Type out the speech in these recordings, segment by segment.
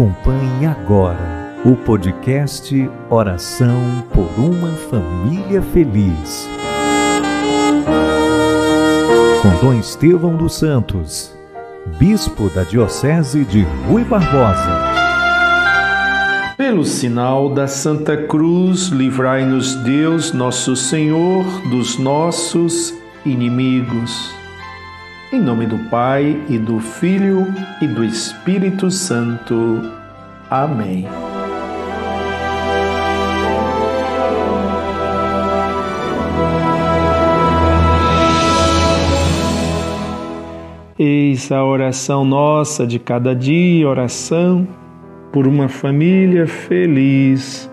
Acompanhe agora o podcast Oração por uma Família Feliz. Com Dom Estevão dos Santos, Bispo da Diocese de Rui Barbosa. Pelo sinal da Santa Cruz, livrai-nos Deus, nosso Senhor, dos nossos inimigos. Em nome do Pai e do Filho e do Espírito Santo. Amém. Eis a oração nossa de cada dia, oração por uma família feliz.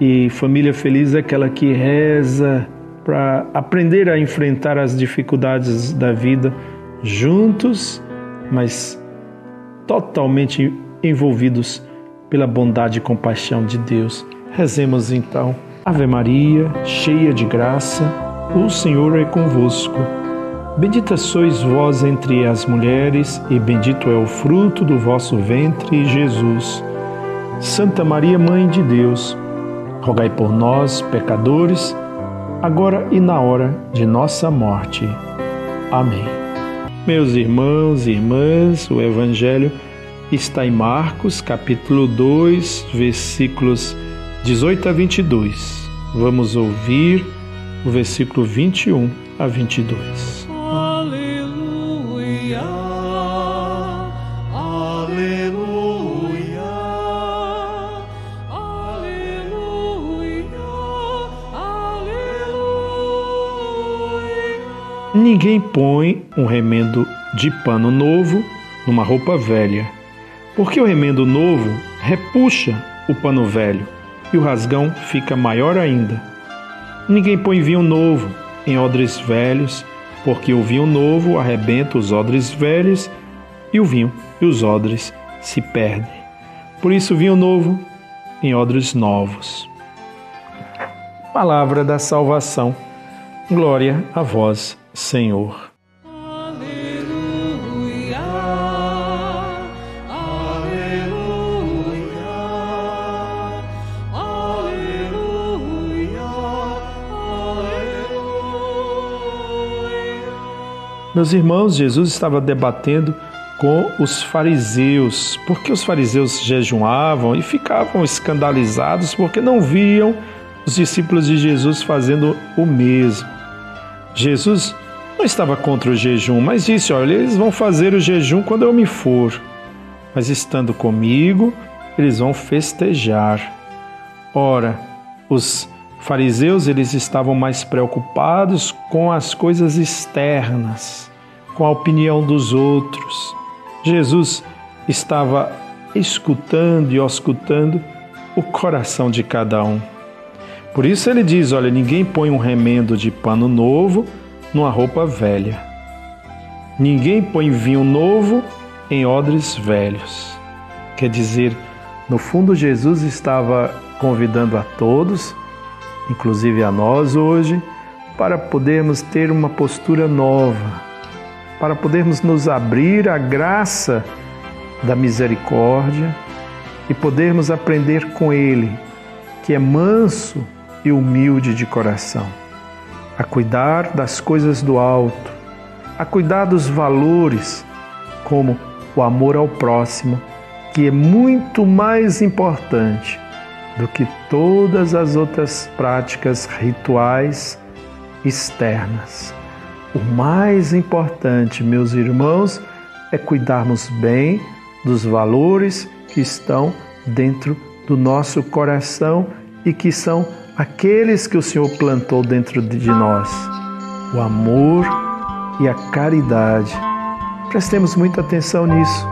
E família feliz é aquela que reza para aprender a enfrentar as dificuldades da vida juntos, mas totalmente envolvidos pela bondade e compaixão de Deus. Rezemos então. Ave Maria, cheia de graça, o Senhor é convosco. Bendita sois vós entre as mulheres, e bendito é o fruto do vosso ventre, Jesus. Santa Maria, Mãe de Deus, rogai por nós, pecadores, agora e na hora de nossa morte. Amém. Meus irmãos e irmãs, o Evangelho está em Marcos, capítulo 2, versículos 18 a 22. Vamos ouvir o versículo 21 a 22. Ninguém põe um remendo de pano novo numa roupa velha, porque o remendo novo repuxa o pano velho e o rasgão fica maior ainda. Ninguém põe vinho novo em odres velhos, porque o vinho novo arrebenta os odres velhos e o vinho e os odres se perdem. Por isso, vinho novo em odres novos. Palavra da salvação. Glória a vós, Senhor. Aleluia, aleluia, aleluia, aleluia. Meus irmãos, Jesus estava debatendo com os fariseus, porque os fariseus jejuavam e ficavam escandalizados porque não viam os discípulos de Jesus fazendo o mesmo. Jesus não estava contra o jejum, mas disse: Olha, eles vão fazer o jejum quando eu me for, mas estando comigo, eles vão festejar. Ora, os fariseus eles estavam mais preocupados com as coisas externas, com a opinião dos outros. Jesus estava escutando e auscultando o coração de cada um. Por isso ele diz: Olha, ninguém põe um remendo de pano novo numa roupa velha. Ninguém põe vinho novo em odres velhos. Quer dizer, no fundo, Jesus estava convidando a todos, inclusive a nós hoje, para podermos ter uma postura nova, para podermos nos abrir à graça da misericórdia e podermos aprender com Ele, que é manso e humilde de coração a cuidar das coisas do alto, a cuidar dos valores, como o amor ao próximo, que é muito mais importante do que todas as outras práticas rituais externas. O mais importante, meus irmãos, é cuidarmos bem dos valores que estão dentro do nosso coração e que são aqueles que o Senhor plantou dentro de nós, o amor e a caridade. Prestemos muita atenção nisso.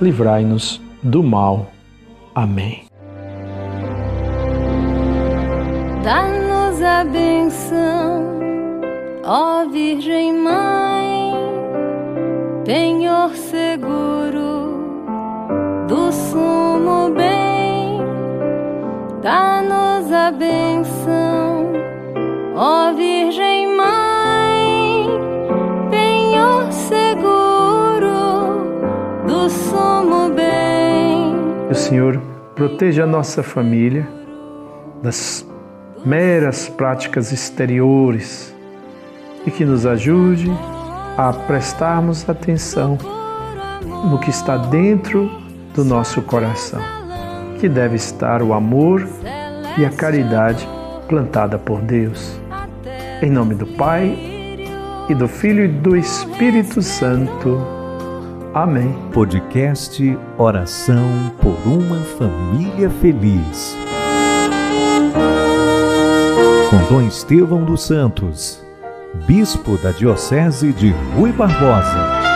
livrai-nos do mal. Amém. Dá-nos a benção, ó Virgem Mãe, penhor seguro do sumo bem. Senhor proteja a nossa família das meras práticas exteriores e que nos ajude a prestarmos atenção no que está dentro do nosso coração, que deve estar o amor e a caridade plantada por Deus. Em nome do Pai e do Filho e do Espírito Santo. Amém. Podcast Oração por uma Família Feliz. Com Dom Estevão dos Santos, Bispo da Diocese de Rui Barbosa.